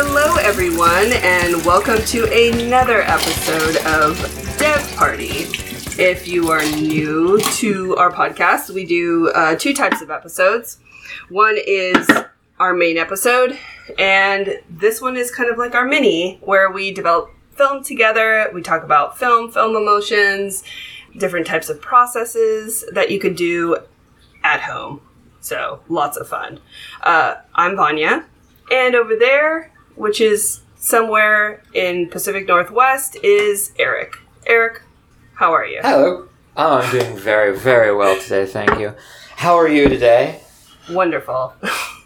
Hello, everyone, and welcome to another episode of Dev Party. If you are new to our podcast, we do uh, two types of episodes. One is our main episode, and this one is kind of like our mini, where we develop film together. We talk about film, film emulsions, different types of processes that you could do at home. So, lots of fun. Uh, I'm Vanya, and over there, which is somewhere in Pacific Northwest, is Eric. Eric, how are you? Hello. Oh, I'm doing very, very well today, thank you. How are you today? Wonderful.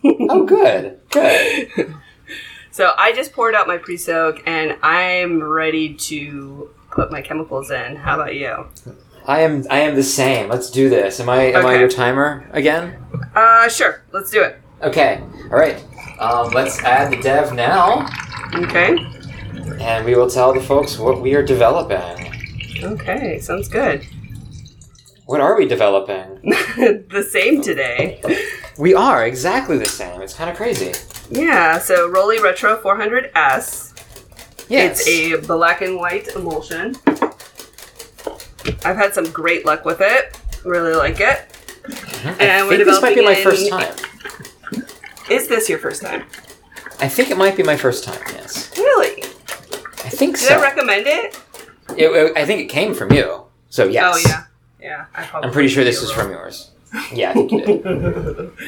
Oh, good, good. so, I just poured out my pre soak and I'm ready to put my chemicals in. How about you? I am, I am the same. Let's do this. Am I, am I your timer again? Uh, sure. Let's do it. Okay. All right. Um, let's add the dev now, Okay. and we will tell the folks what we are developing. Okay, sounds good. What are we developing? the same today. We are exactly the same. It's kind of crazy. Yeah, so Rollei Retro 400S. Yes. It's a black and white emulsion. I've had some great luck with it. Really like it. I and we're think this might be my first time. Is this your first time? I think it might be my first time. Yes. Really? I think so. Did so. I recommend it? It- it- I think it came from you. So yes. Oh yeah. Yeah, I probably I'm pretty sure this is from yours. Yeah, I think you did.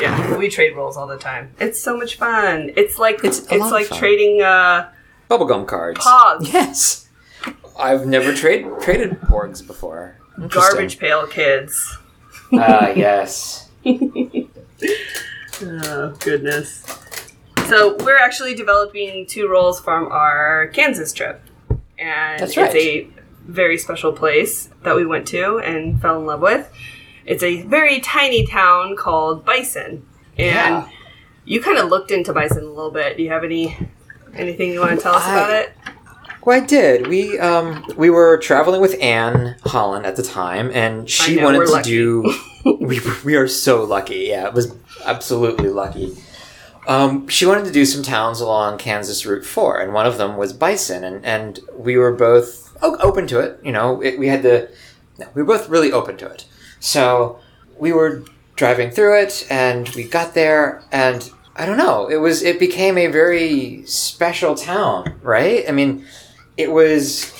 Yeah, we trade rolls all the time. It's so much fun. It's like It's it's, a lot of like fun. trading uh Bubblegum cards. Pogs. Yes. I've never trade traded porgs before. Interesting. garbage pail kids. Ah, yes. Oh, goodness. So, we're actually developing two rolls from our Kansas trip. And That's right. it's a very special place that we went to and fell in love with. It's a very tiny town called Bison. And Yeah. you kind of looked into Bison a little bit. Do you have any anything you want to tell us I- about it? Well, I did. We um we were traveling with Anne Holland at the time, and she wanted to lucky. do. we we are so lucky. Yeah, it was absolutely lucky. Um, she wanted to do some towns along Kansas Route Four, and one of them was Bison, and and we were both open to it. You know, it, we had the no, we were both really open to it. So we were driving through it, and we got there, and I don't know. It was it became a very special town, right? I mean, it was.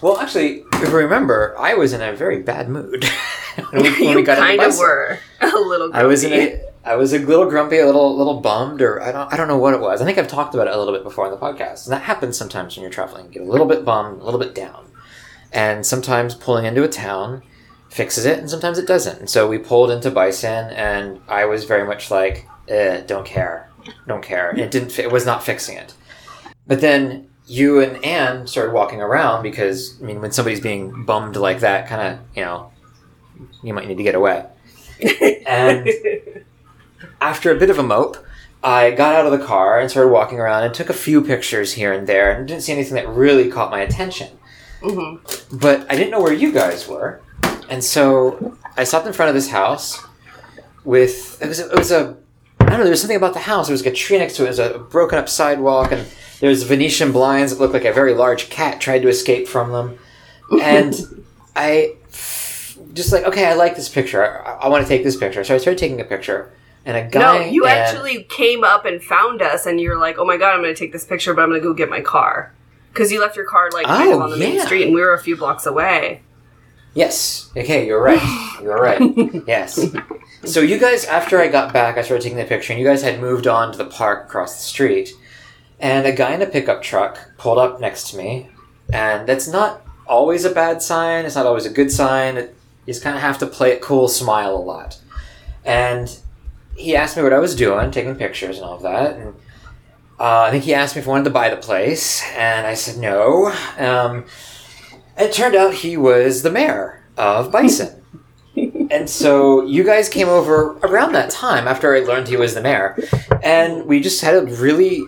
Well, actually, if you remember, I was in a very bad mood you kind of were a little I was in grumpy. a I was a little grumpy, a little little bummed, or I don't I don't know what it was. I think I've talked about it a little bit before on the podcast. And that happens sometimes when you're traveling. You get a little bit bummed, a little bit down. And sometimes pulling into a town fixes it and sometimes it doesn't. And so we pulled into Bison and I was very much like, eh, don't care. Don't care. And it didn't it was not fixing it. But then you and Anne started walking around because I mean when somebody's being bummed like that, kinda, you know, you might need to get away. And after a bit of a mope, I got out of the car and started walking around and took a few pictures here and there and didn't see anything that really caught my attention. Mhm. But I didn't know where you guys were. And so I stopped in front of this house with it was a, it was a I don't know, there was something about the house. There was like a tree next to it, there was a broken up sidewalk and there's Venetian blinds that looked like a very large cat tried to escape from them. And I just like, okay, I like this picture. I, I want to take this picture. So I started taking a picture and a guy. No, you and- actually came up and found us, and you're like, "Oh my god, I'm going to take this picture, but I'm going to go get my car." Because you left your car like kind of Oh, on the main street, and we were a few blocks away. Yes. Okay, you're right. You're right. yes. So you guys, after I got back, I started taking the picture, and you guys had moved on to the park across the street, and a guy in a pickup truck pulled up next to me, and that's not always a bad sign. It's not always a good sign. It, you just kind of have to play it cool, smile a lot, and he asked me what I was doing, taking pictures and all of that, and. Uh, I think he asked me if I wanted to buy the place, and I said no. Um, it turned out he was the mayor of Bison. and so you guys came over around that time after I learned he was the mayor, and we just had a really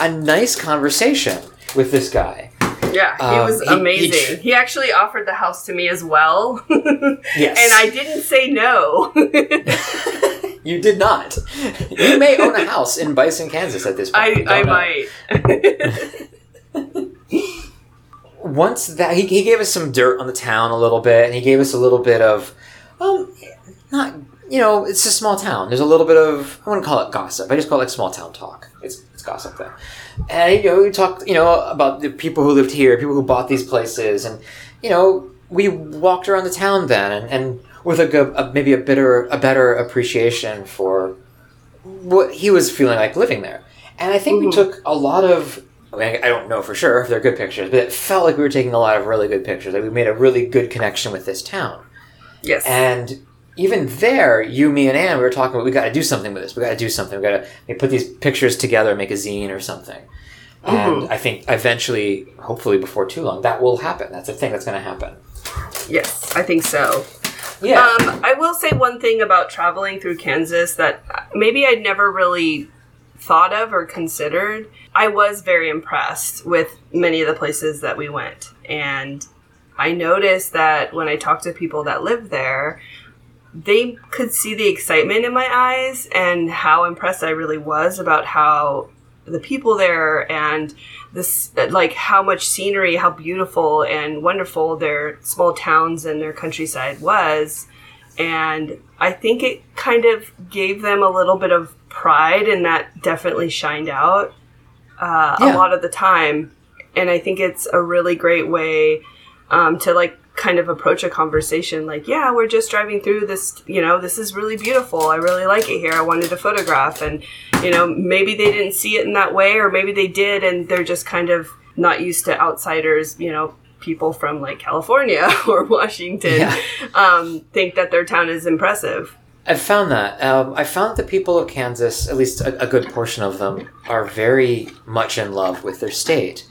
a nice conversation with this guy. Yeah, he Um, was he- he amazing. tr- He, actually offered the house to me as well. Yes. And I didn't say no. You did not. You may own a house in Bison, Kansas at this point. I, I might. once that he, he gave us some dirt on the town a little bit and he gave us a little bit of um not you know it's a small town there's a little bit of i wouldn't call it gossip i just call it like small town talk it's, it's gossip though and you know we talked you know about the people who lived here people who bought these places and you know we walked around the town then and, and with a, good, a maybe a better a better appreciation for what he was feeling like living there and i think we Mhm. took a lot of I, mean, I don't know for sure if they're good pictures, but it felt like we were taking a lot of really good pictures. Like we made a really good connection with this town. yes. And even there, you, me, and Anne, we were talking about we got to do something with this. We got to do something. We got to put these pictures together and make a zine or something. And Mhm. I think eventually, hopefully before too long, that will happen. That's a thing that's going to happen. yes, I think so. Yeah. Um, I will say one thing about traveling through Kansas that maybe I'd never really thought of or considered. I was very impressed with many of the places that we went. And I noticed that when I talked to people that lived there, they could see the excitement in my eyes and how impressed I really was about how the people there and this like how much scenery how beautiful and wonderful their small towns and their countryside was and i think it kind of gave them a little bit of pride and that definitely shined out uh, Yeah. a lot of the time and i think it's a really great way um, to like kind of approach a conversation like yeah we're just driving through this you know this is really beautiful i really like it here i wanted to photograph and you know maybe they didn't see it in that way or maybe they did and they're just kind of not used to outsiders you know people from like california or washington Yeah. um, think that their town is impressive I found that. Um, I found that the people of Kansas, at least a, a good portion of them, are very much in love with their state.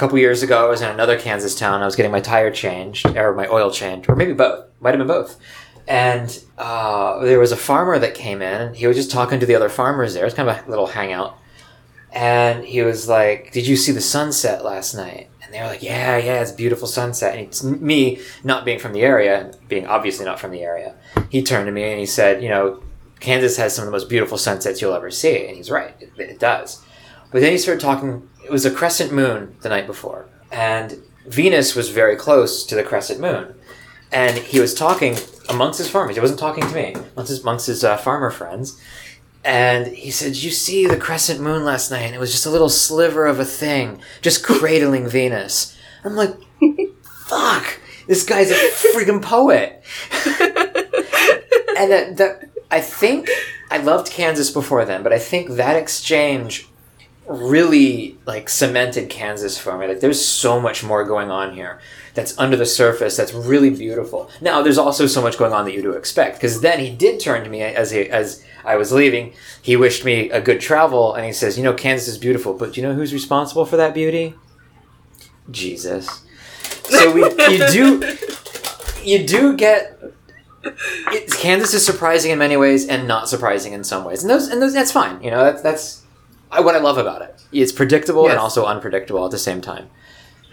Couple years ago, I was in another Kansas town. I was getting my tire changed, or my oil changed, or maybe both. Might have been both. And uh, there was a farmer that came in, he was just talking to the other farmers there. It was kind of a little hangout. And he was like, Did you see the sunset last night? And they were like, Yeah, yeah, it's beautiful sunset. And it's me, not being from the area, being obviously not from the area, he turned to me and he said, You know, Kansas has some of the most beautiful sunsets you'll ever see. And he's right, it, it does. But then he started talking, it was a crescent moon the night before. And Venus was very close to the crescent moon. And he was talking amongst his farmers. He wasn't talking to me, amongst his, amongst his uh, farmer friends. And he said, You see the crescent moon last night? And it was just a little sliver of a thing, just cradling Venus. I'm like, fuck, this guy's a freaking poet. and that, that, I think, I loved Kansas before then, but I think that exchange really like cemented Kansas for me. Like there's so much more going on here that's under the surface that's really beautiful. Now there's also so much going on that you do expect because then he did turn to me as he, as I was leaving. He wished me a good travel and he says, "You know Kansas is beautiful, but do you know who's responsible for that beauty? Jesus." So we you do you do get it, Kansas is surprising in many ways and not surprising in some ways, and those and those that's fine. You know that's that's I- what I love about it. It's predictable Yes. and also unpredictable at the same time.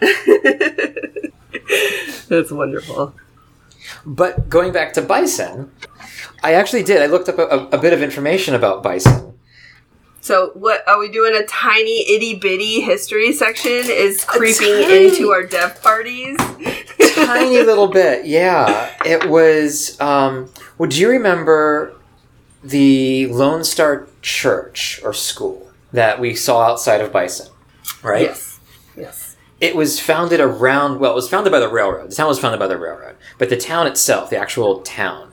that's wonderful But going back to bison, I actually did. I looked up a, a, a bit of information about bison. So what are we doing? A tiny itty bitty history section is creeping into our dev parties. Tiny little bit, yeah. It was. Um, would you remember the Lone Star Church or school that we saw outside of Bison? Right. Yes. Yes. It was founded around. Well, it was founded by the railroad. The town was founded by the railroad, but the town itself, the actual town,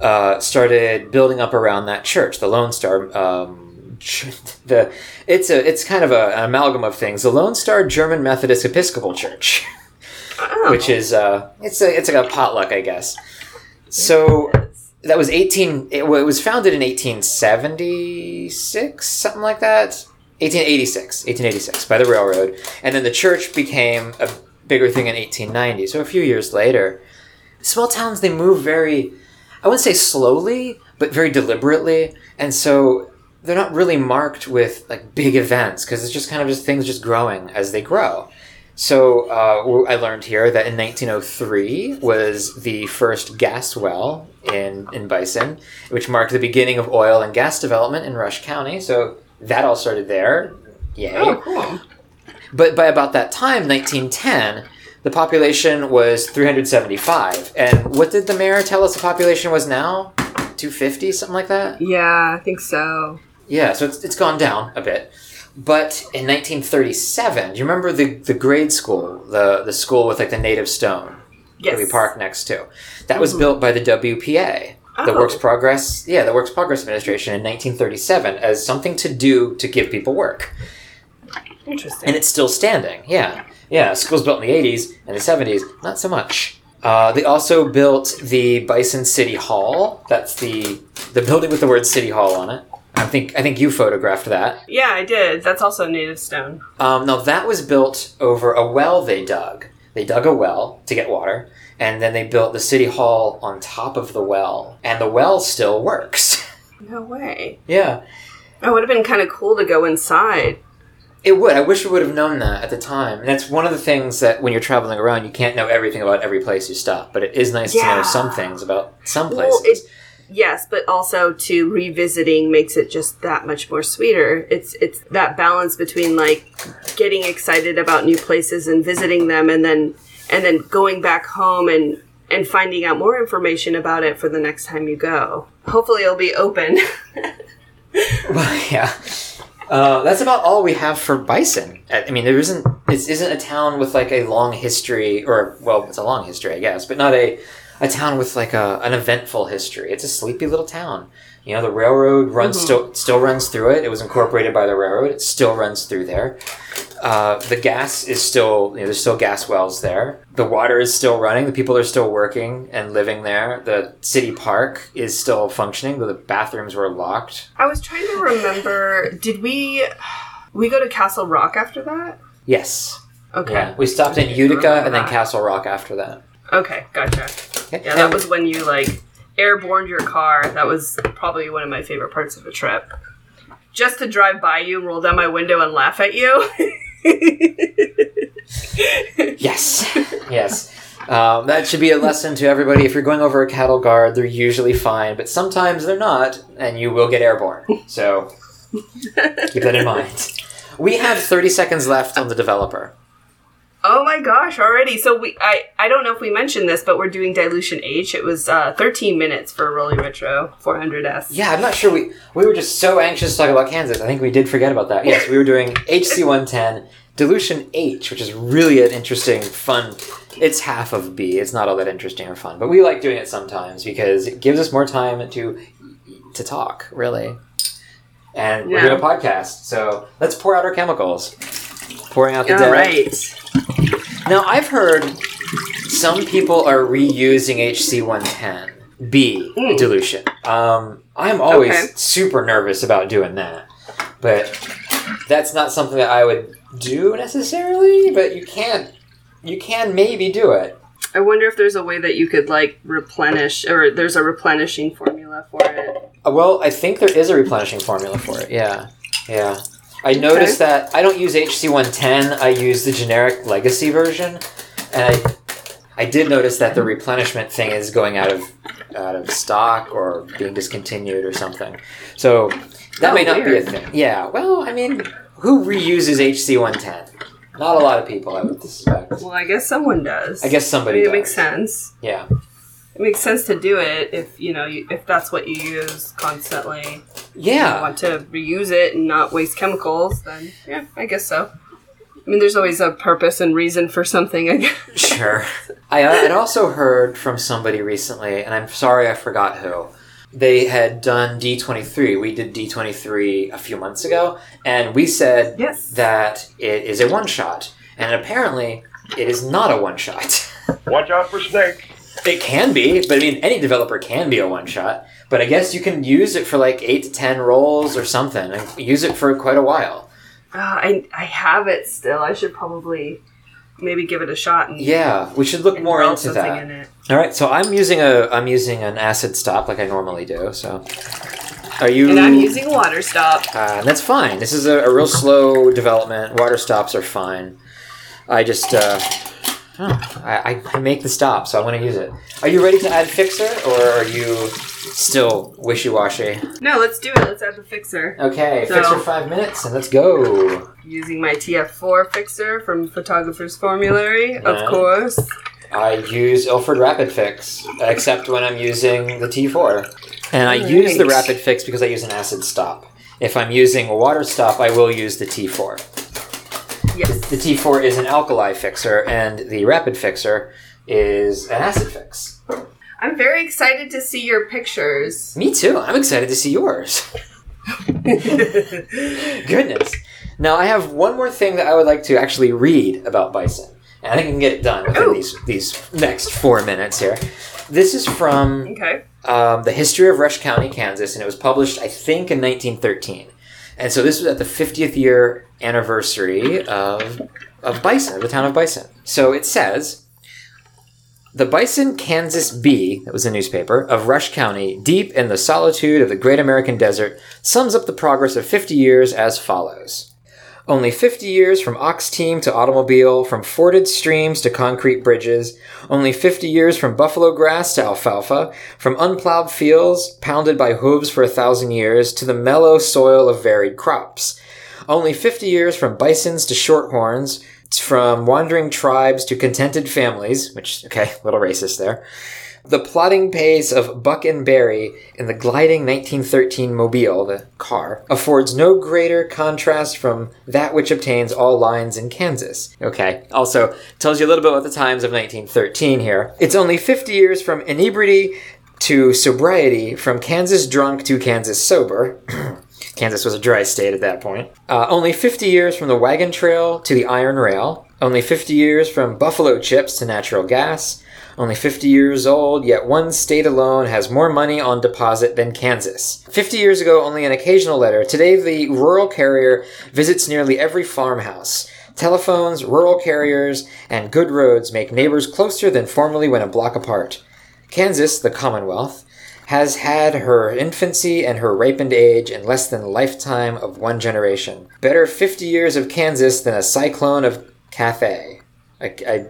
uh, started building up around that church, the Lone Star. Um, the it's a it's kind of a, an amalgam of things. The Lone Star German Methodist Episcopal Church. Oh. which is uh, it's a it's like a potluck, I guess. So. That was eighteen. It, it was founded in eighteen seventy six, something like that. 1886, 1886 by the railroad, and then the church became a bigger thing in 1890. So a few years later, small towns they move very, I wouldn't say slowly, but very deliberately, and so they're not really marked with like big events because it's just kind of just things just growing as they grow. So uh, I learned here that in 1903 was the first gas well in in Bison, which marked the beginning of oil and gas development in Rush County. So that all started there. Yay! Oh, cool. But by about that time, 1910, the population was 375. And what did the mayor tell us the population was now? 250, something like that? Yeah, I think so. Yeah, so it's, it's gone down a bit. But in 1937, do you remember the, the grade school, the, the school with like the native stone Yes. that we park next to? That was Mhm. built by the WPA, the Oh. Works Progress, yeah, the Works Progress Administration in 1937 as something to do to give people work. Interesting. and it's still standing. Yeah, yeah. School's built in the '80s and the '70s, not so much. Uh, they also built the Bison City Hall. That's the the building with the word City Hall on it. I think I think you photographed that. yeah, I did. That's also native stone. Um, no, that was built over a well they dug. They dug a well to get water, and then they built the City Hall on top of the well, and the well still works. No way. yeah, It would have been kind of cool to go inside. It would. I wish we would have known that at the time. And that's one of the things that when you're traveling around, you can't know everything about every place you stop. But it is nice to know some things about some Well, places. it yes, but also to revisiting makes it just that much more sweeter. It's it's that balance between like getting excited about new places and visiting them, and then and then going back home and and finding out more information about it for the next time you go. Hopefully, it'll be open. Well, yeah. Uh, that's about all we have for bison. I I mean, there isn't. It isn't a town with like a long history, or well, it's a long history, I guess, but not a a town with like a, an eventful history. It's a sleepy little town. You know, the railroad runs Mhm. still still runs through it. It was incorporated by the railroad. It still runs through there. Uh, the gas is still you know, there's still gas wells there. The water is still running. The people are still working and living there. The city park is still functioning. though The bathrooms were locked. I was trying to remember. Did we we go to Castle Rock after that? Yes. Okay. Yeah, we stopped in Utica and then. Castle Rock after that. Okay, gotcha. Yeah, that was when you like airborne your car. That was probably one of my favorite parts of the trip. Just to drive by you, roll down my window, and laugh at you. yes, yes. Um, that should be a lesson to everybody. If you're going over a cattle guard, they're usually fine, but sometimes they're not, and you will get airborne. So keep that in mind. We have 30 seconds left on the developer. Oh my gosh, already! So we, I, I don't know if we mentioned this, but we're doing dilution H. It was uh, 13 minutes for Rollei Retro 400s. Yeah, I'm not sure we we were just so anxious to talk about Kansas. I think we did forget about that. Yes, we were doing HC110 dilution H, which is really an interesting, fun. It's half of B. It's not all that interesting or fun, but we like doing it sometimes because it gives us more time to to talk, really. And we're doing a podcast, so let's pour out our chemicals. Pouring out the All dead. right. Now, I've heard some people are reusing HC110 B Mm. dilution. Um, I'm always Okay. super nervous about doing that, but that's not something that I would do necessarily. But you can, you can maybe do it. I wonder if there's a way that you could like replenish, or there's a replenishing formula for it. Uh, Well, I think there is a replenishing formula for it. Yeah, yeah. I noticed that I don't use HC110. I use the generic legacy version, and I I did notice that the replenishment thing is going out of out of stock or being discontinued or something. So that Oh, may not be a thing. Yeah. Well, I mean, who reuses HC110? Not a lot of people, I would suspect. Well, I guess someone does. I guess I somebody mean, it does. makes sense. Yeah. It makes sense to do it if you know you, if that's what you use constantly. You Yeah. want to reuse it and not waste chemicals, then yeah, I guess so. I mean, there's always a purpose and reason for something. I guess. Sure. I uh, had also heard from somebody recently, and I'm sorry I forgot who. They had done D23. We did D23 a few months ago, and we said Yes. that it is a one shot. And apparently, it is not a one shot. Watch out for snake. It can be, but I mean, any developer can be a one shot. But I guess you can use it for like 8 to 10 rolls or something, and use it for quite a while. Ah, I I have it still. I should probably maybe give it a shot and Yeah, we should look more into that. in. All right, so I'm using a I'm using an acid stop like I normally do. So, are you? And I'm using a water stop. Uh, that's fine. This is a, a real slow development. Water stops are fine. I just uh, oh, I, I make the stop, so I want to use it. Are you ready to add fixer, or are you still wishy washy? No, let's do it. Let's add the fixer. Okay, So- fixer five minutes, and let's go. Using my TF4 fixer from Photographer's Formulary, Yeah. of course. I use Ilford Rapid Fix, except when I'm using the T4. And I use the Alright. Rapid Fix because I use an acid stop. If I'm using a water stop, I will use the T4. Yes. The T4 is an alkali fixer, and the Rapid Fixer is an acid fix. I'm very excited to see your pictures. Me too. I'm excited to see yours. Goodness. Now, I have one more thing that I would like to actually read about bison. And I think I can get it done within Ooh. these, these next four minutes here. This is from Okay. um, The History of Rush County, Kansas, and it was published, I think, in 1913. And so this was at the 50th year anniversary of, of Bison, the town of Bison. So it says The Bison Kansas Bee, that was a newspaper, of Rush County, deep in the solitude of the great American desert, sums up the progress of 50 years as follows. Only 50 years from ox team to automobile, from forded streams to concrete bridges. Only 50 years from buffalo grass to alfalfa, from unplowed fields, pounded by hooves for a thousand years, to the mellow soil of varied crops. Only 50 years from bisons to shorthorns, from wandering tribes to contented families, which, okay, a little racist there. The plodding pace of Buck and Barry in the gliding 1913 Mobile, the car, affords no greater contrast from that which obtains all lines in Kansas. Okay, also tells you a little bit about the times of 1913 here. It's only 50 years from inebriety to sobriety, from Kansas drunk to Kansas sober. Kansas was a dry state at that point. Uh, only 50 years from the wagon trail to the iron rail. Only 50 years from buffalo chips to natural gas. Only 50 years old, yet one state alone has more money on deposit than Kansas. 50 years ago, only an occasional letter. Today, the rural carrier visits nearly every farmhouse. Telephones, rural carriers, and good roads make neighbors closer than formerly when a block apart. Kansas, the Commonwealth, has had her infancy and her ripened age in less than lifetime of one generation. Better 50 years of Kansas than a cyclone of Cathay. I, I,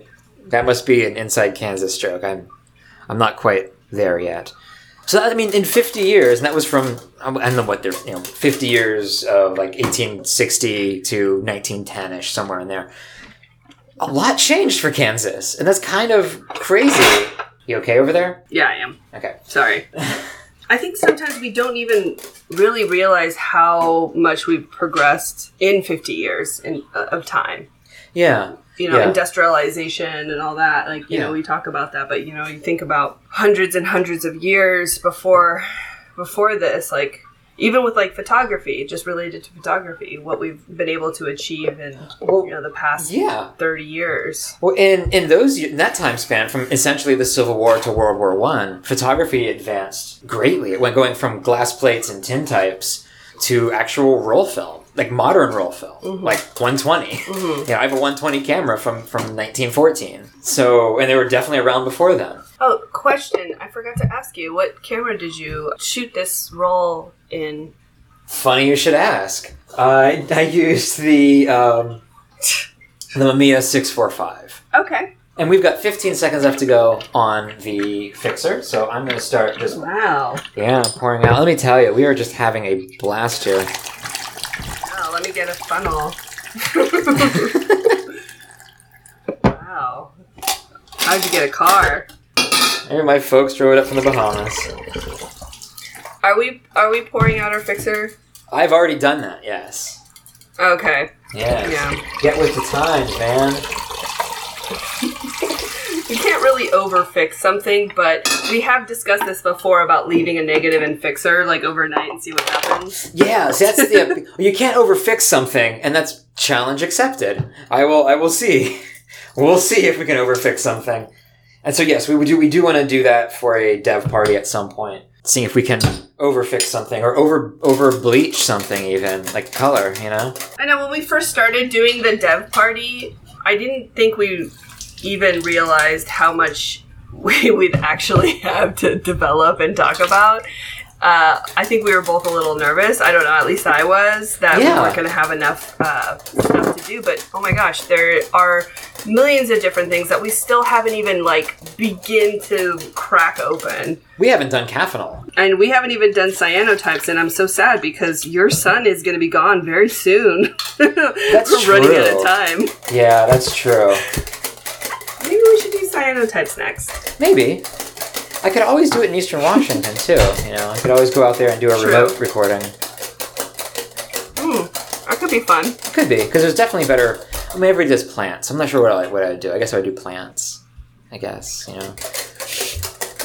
that must be an inside Kansas joke. I'm, I'm not quite there yet. So I mean, in 50 years, and that was from I don't know what they're you know 50 years of like 1860 to 1910ish, somewhere in there. A lot changed for Kansas, and that's kind of crazy. You okay over there? Yeah, I am. Okay. Sorry. I think sometimes we don't even really realize how much we've progressed in 50 years in, uh, of time. Yeah. You know, Yeah. industrialization and all that. Like, you Yeah. know, we talk about that, but you know, you think about hundreds and hundreds of years before before this, like even with like photography, just related to photography, what we've been able to achieve in Well, you know the past Yeah. 30 years. Well, in in those in that time span, from essentially the Civil War to World War One, photography advanced greatly. It went going from glass plates and tintypes to actual roll film, like modern roll film, like 120. Yeah, I have a 120 camera from from 1914. So, and they were definitely around before then. Oh, question. I forgot to ask you. What camera did you shoot this roll in? Funny you should ask. I I used the um, the Mamiya 645. Okay. And we've got 15 seconds left to go on the fixer, so I'm going to start just Wow. Yeah, pouring out. Let me tell you, we are just having a blast here. Wow, let me get a funnel. wow. How'd you get a car? Maybe my folks drove it up from the Bahamas. Are we are we pouring out our fixer? I've already done that, yes. Okay. Yes. Yeah. Get with the times, man. You can't really overfix something, but we have discussed this before about leaving a negative in fixer like overnight and see what happens. Yeah, see, that's the you can't overfix something, and that's challenge accepted. I will I will see. We'll see if we can overfix something. And so yes, we would do we do want to do that for a dev party at some point. Seeing if we can overfix something or over over bleach something even, like color, you know? I know when we first started doing the dev party, I didn't think we even realized how much we would actually have to develop and talk about. Uh, I think we were both a little nervous. I don't know, at least I was, that Yeah. we weren't going to have enough uh, stuff to do. But oh my gosh, there are millions of different things that we still haven't even like begin to crack open. We haven't done Caffeinol. And we haven't even done cyanotypes, and I'm so sad because your sun is going to be gone very soon. That's We're running out of time. Yeah, that's true. Maybe we should do cyanotypes next. Maybe. I could always do it in Eastern Washington too. You know, I could always go out there and do a True. remote recording. Hmm, that could be fun. It Could be because there's definitely better. I mean, everybody does plants. I'm not sure what I what I would do. I guess I would do plants. I guess you know.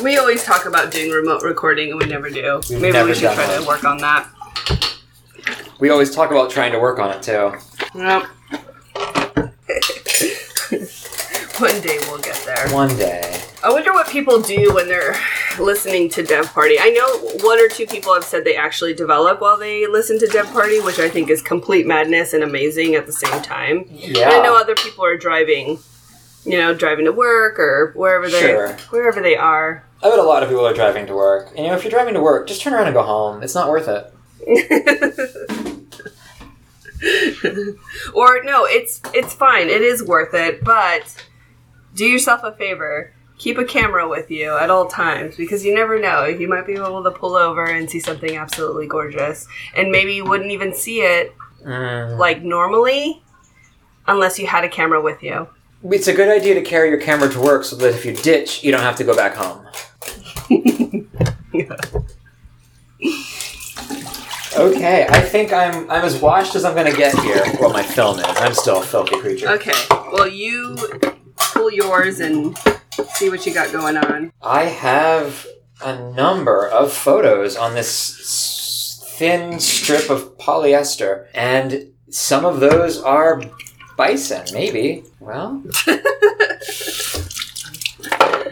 We always talk about doing remote recording, and we never do. We've Maybe never we should try one. to work on that. We always talk about trying to work on it too. Yep. One day we'll get there. One day. I wonder what people do when they're listening to Dev Party. I know one or two people have said they actually develop while they listen to Dev Party, which I think is complete madness and amazing at the same time. Yeah. And I know other people are driving, you know, driving to work or wherever they Sure. wherever they are. I bet a lot of people are driving to work. And you know, if you're driving to work, just turn around and go home. It's not worth it. or no, it's it's fine. It is worth it, but do yourself a favor. Keep a camera with you at all times because you never know. You might be able to pull over and see something absolutely gorgeous, and maybe you wouldn't even see it Mm. like normally unless you had a camera with you. It's a good idea to carry your camera to work so that if you ditch, you don't have to go back home. Okay, I think I'm I'm as washed as I'm gonna get here. Well, my film is. I'm still a filthy creature. Okay, well you pull yours and see what you got going on. I have a number of photos on this thin strip of polyester, and some of those are bison, maybe. Well,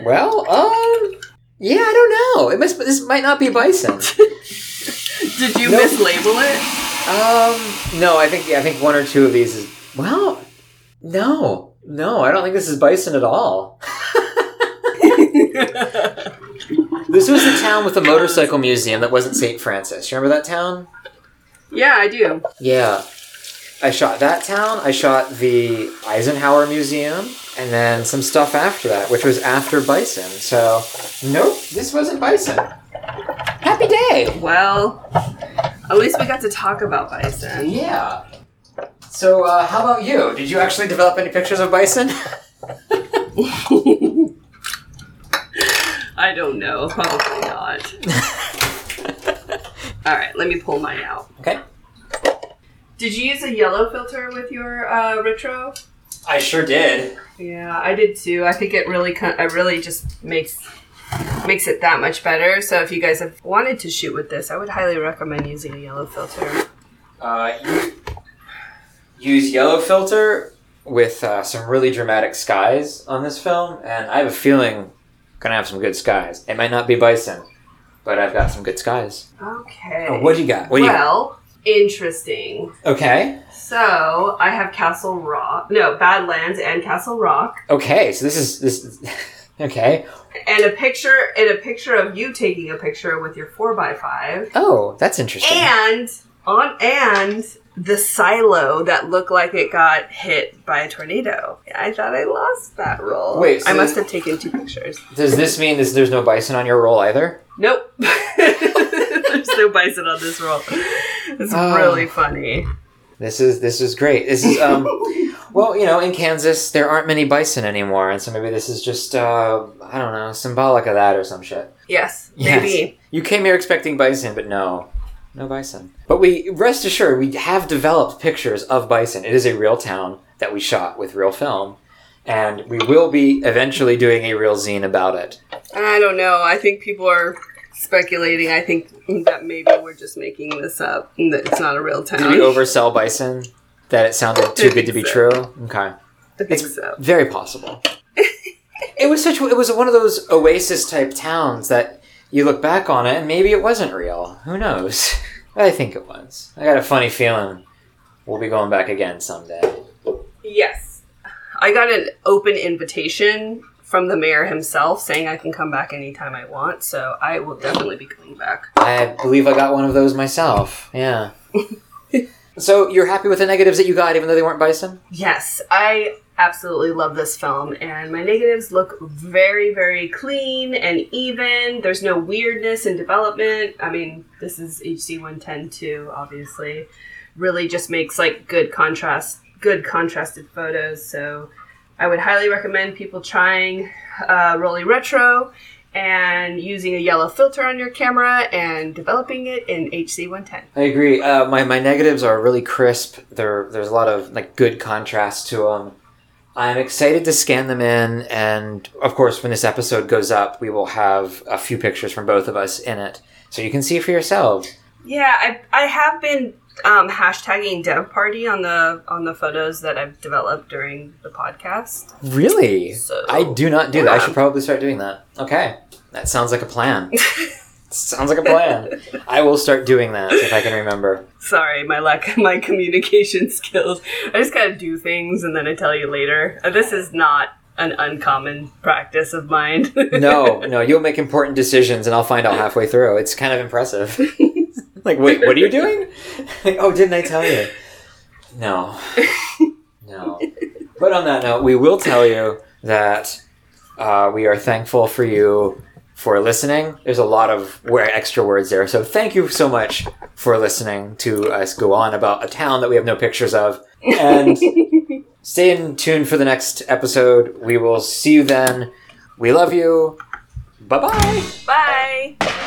well, um, yeah, I don't know. It must. This might not be bison. Did you mislabel it? Um, no, I think I think one or two of these is well, no, no, I don't think this is bison at all. This was the town with the motorcycle museum that wasn't St. Francis. You remember that town? yeah, I do. Yeah. I shot that town. I shot the Eisenhower Museum, and then some stuff after that, which was after Bison. So, nope, this wasn't Bison. Happy day! Well, at least we got to talk about bison. Yeah. So, uh, how about you? Did you actually develop any pictures of Bison? I don't know. Probably not. All right, let me pull mine out. okay. Did you use a yellow filter with your uh, retro? I sure did. Yeah, I did too. I think it really, con- it really just makes makes it that much better. So if you guys have wanted to shoot with this, I would highly recommend using a yellow filter. Uh, you use yellow filter with uh, some really dramatic skies on this film, and I have a feeling gonna have some good skies. It might not be bison, but I've got some good skies. Okay. Oh, what do you got? What do you well, interesting. Okay. So I have Castle Rock, no Badlands and Castle Rock, Okay. So this is this. Is, okay. and a picture and a picture of you taking a picture with your four x five. Oh, that's interesting. and on and the silo that looked like it got hit by a tornado. I thought I lost that roll. Wait, I must have taken two pictures. Does this mean this, there's no bison on your roll either? Nope. There's no bison on this roll. It's Oh. really funny. This is this is great. This is um. Well, you know, in Kansas there aren't many bison anymore, and so maybe this is just uh, I don't know, symbolic of that or some shit. Yes, Yes. maybe. You came here expecting bison, but no, no bison. But we rest assured we have developed pictures of bison. It is a real town that we shot with real film, and we will be eventually doing a real zine about it. I don't know. I think people are speculating. I think that maybe we're just making this up. and That it's not a real town. Did we oversell bison? That it sounded too good to be so. true. Okay, I think it's so. very possible. it was such. It was one of those oasis type towns that you look back on it and maybe it wasn't real. Who knows? I think it was. I got a funny feeling we'll be going back again someday. Yes, I got an open invitation from the mayor himself saying I can come back anytime I want. So I will definitely be coming back. I believe I got one of those myself. Yeah. so you're happy with the negatives that you got, even though they weren't bison? Yes, I absolutely love this film, and my negatives look very, very clean and even. There's no weirdness in development. I mean, this is HC 110 too, obviously. Really just makes like good contrast, good contrasted photos. So I would highly recommend people trying uh, Rollei Retro and using a yellow filter on your camera and developing it in HC 110. I agree. Uh, my, my negatives are really crisp. There, there's a lot of like good contrast to them. I'm excited to scan them in, and of course, when this episode goes up, we will have a few pictures from both of us in it, so you can see for yourselves. Yeah, I, I have been um, hashtagging dev party on the on the photos that I've developed during the podcast. Really? So- I do not do that. I should probably start doing that. Okay, that sounds like a plan. sounds like a plan. I will start doing that if I can remember. Sorry, my lack of my communication skills. I just gotta do things and then I tell you later. Uh, This is not an uncommon practice of mine. No, no, you'll make important decisions, and I'll find out halfway through. It's kind of impressive. Like, wait, what are you doing? oh, didn't I tell you? No, no. But on that note, we will tell you that uh, we are thankful for you for listening. There's a lot of extra words there, so thank you so much for listening to us go on about a town that we have no pictures of, and stay in tune for the next episode. We will see you then. We love you. Bye bye. Bye.